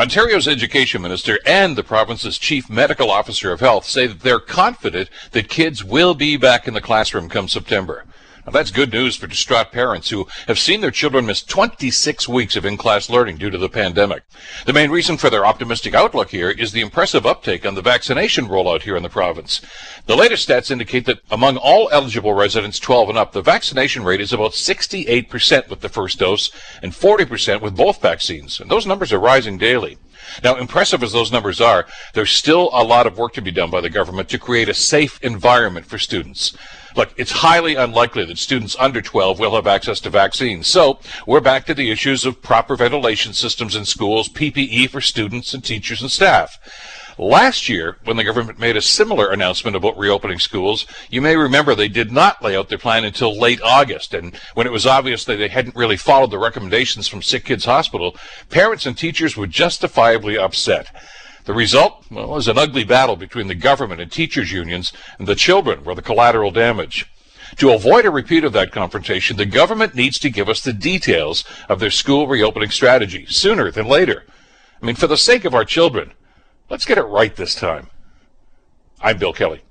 Ontario's education minister and the province's chief medical officer of health say that they're confident that kids will be back in the classroom come September. Now, that's good news for distraught parents who have seen their children miss 26 weeks of in-class learning due to the pandemic. The main reason for their optimistic outlook here is the impressive uptake on the vaccination rollout here in the province. The latest stats indicate that among all eligible residents 12 and up, the vaccination rate is about 68% with the first dose and 40% with both vaccines. And those numbers are rising daily. Now, impressive as those numbers are, there's still a lot of work to be done by the government to create a safe environment for students. Look, it's highly unlikely that students under 12 will have access to vaccines. So we're back to the issues of proper ventilation systems in schools, PPE for students and teachers and staff. Last year, when the government made a similar announcement about reopening schools, you may remember they did not lay out their plan until late August. And when it was obvious that they hadn't really followed the recommendations from Sick Kids Hospital, parents and teachers were justifiably upset. The result well, was an ugly battle between the government and teachers' unions, and the children were the collateral damage. To avoid a repeat of that confrontation, the government needs to give us the details of their school reopening strategy sooner than later. I mean, for the sake of our children, let's get it right this time. I'm Bill Kelly.